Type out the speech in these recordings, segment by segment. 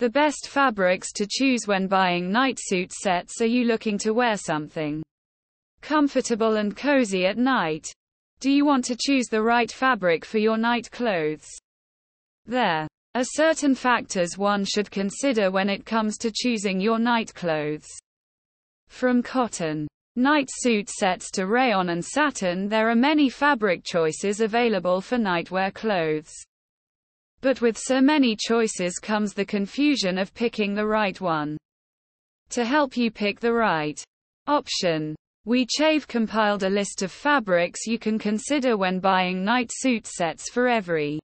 The best fabrics to choose when buying night suit sets are you looking to wear something comfortable and cozy at night? Do you want to choose the right fabric for your night clothes? There are certain factors one should consider when it comes to choosing your night clothes. From cotton night suit sets to rayon and satin, there are many fabric choices available for nightwear clothes. But with so many choices comes the confusion of picking the right one. To help you pick the right option, we compiled a list of fabrics you can consider when buying night suit sets for every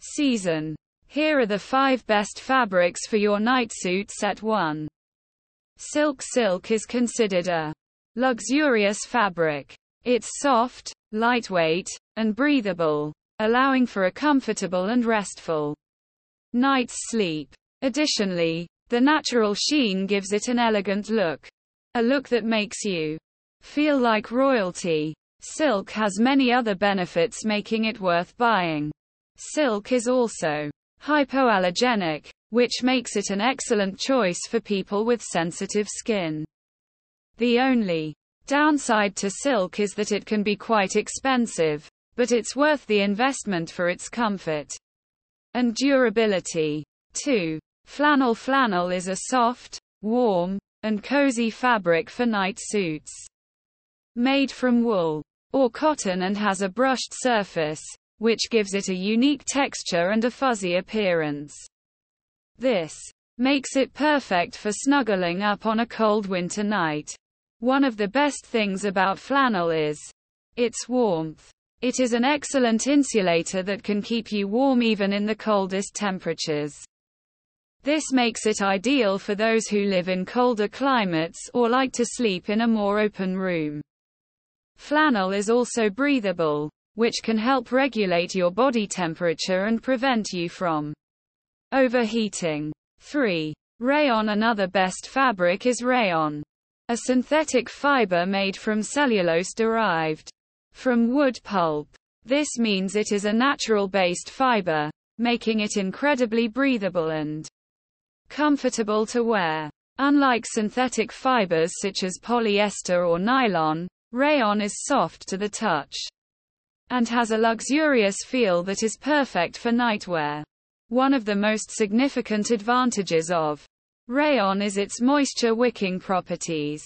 season. Here are the five best fabrics for your night suit set 1. Silk Silk is considered a luxurious fabric. It's soft, lightweight, and breathable allowing for a comfortable and restful night's sleep. Additionally, the natural sheen gives it an elegant look. A look that makes you feel like royalty. Silk has many other benefits making it worth buying. Silk is also hypoallergenic, which makes it an excellent choice for people with sensitive skin. The only downside to silk is that it can be quite expensive, but it's worth the investment for its comfort and durability. 2. Flannel Flannel is a soft, warm, and cozy fabric for night suits. Made from wool or cotton and has a brushed surface, which gives it a unique texture and a fuzzy appearance. This makes it perfect for snuggling up on a cold winter night. One of the best things about flannel is its warmth. It is an excellent insulator that can keep you warm even in the coldest temperatures. This makes it ideal for those who live in colder climates or like to sleep in a more open room. Flannel is also breathable, which can help regulate your body temperature and prevent you from overheating. 3. Rayon Another best fabric is rayon. A synthetic fiber made from cellulose derived from wood pulp. This means it is a natural-based fiber, making it incredibly breathable and comfortable to wear. Unlike synthetic fibers such as polyester or nylon, rayon is soft to the touch and has a luxurious feel that is perfect for nightwear. One of the most significant advantages of rayon is its moisture wicking properties.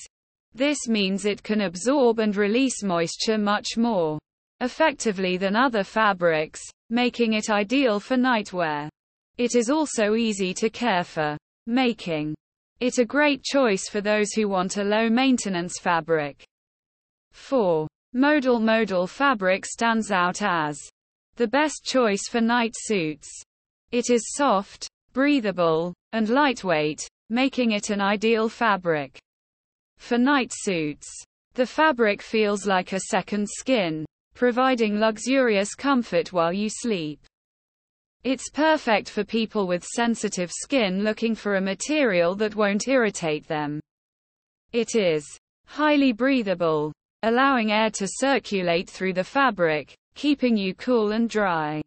This means it can absorb and release moisture much more effectively than other fabrics, making it ideal for nightwear. It is also easy to care for, making it a great choice for those who want a low maintenance fabric. 4. Modal Modal fabric stands out as the best choice for night suits. It is soft, breathable, and lightweight, making it an ideal fabric. For night suits, the fabric feels like a second skin, providing luxurious comfort while you sleep. It's perfect for people with sensitive skin looking for a material that won't irritate them. It is highly breathable, allowing air to circulate through the fabric, keeping you cool and dry.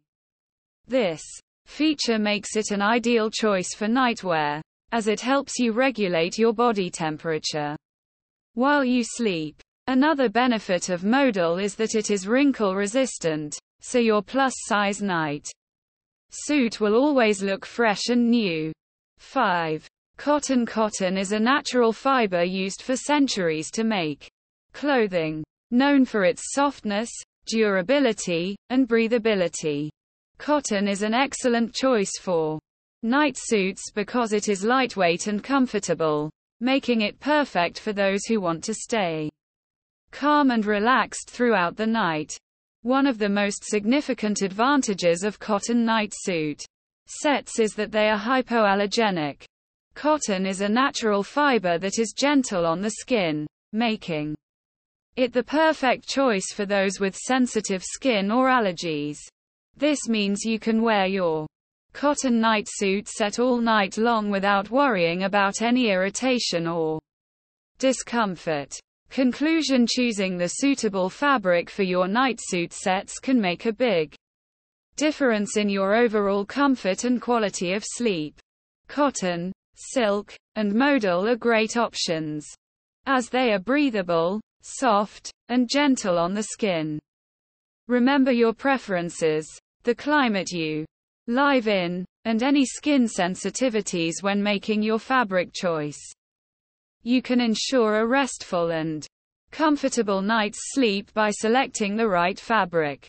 This feature makes it an ideal choice for nightwear, as it helps you regulate your body temperature while you sleep. Another benefit of modal is that it is wrinkle resistant, so your plus size night suit will always look fresh and new. 5. Cotton Cotton is a natural fiber used for centuries to make clothing. Known for its softness, durability, and breathability. Cotton is an excellent choice for night suits because it is lightweight and comfortable making it perfect for those who want to stay calm and relaxed throughout the night. One of the most significant advantages of cotton night suit sets is that they are hypoallergenic. Cotton is a natural fiber that is gentle on the skin, making it the perfect choice for those with sensitive skin or allergies. This means you can wear your cotton night suit set all night long without worrying about any irritation or discomfort. Conclusion Choosing the suitable fabric for your night suit sets can make a big difference in your overall comfort and quality of sleep. Cotton, silk, and modal are great options, as they are breathable, soft, and gentle on the skin. Remember your preferences, the climate you live in, and any skin sensitivities when making your fabric choice. You can ensure a restful and comfortable night's sleep by selecting the right fabric.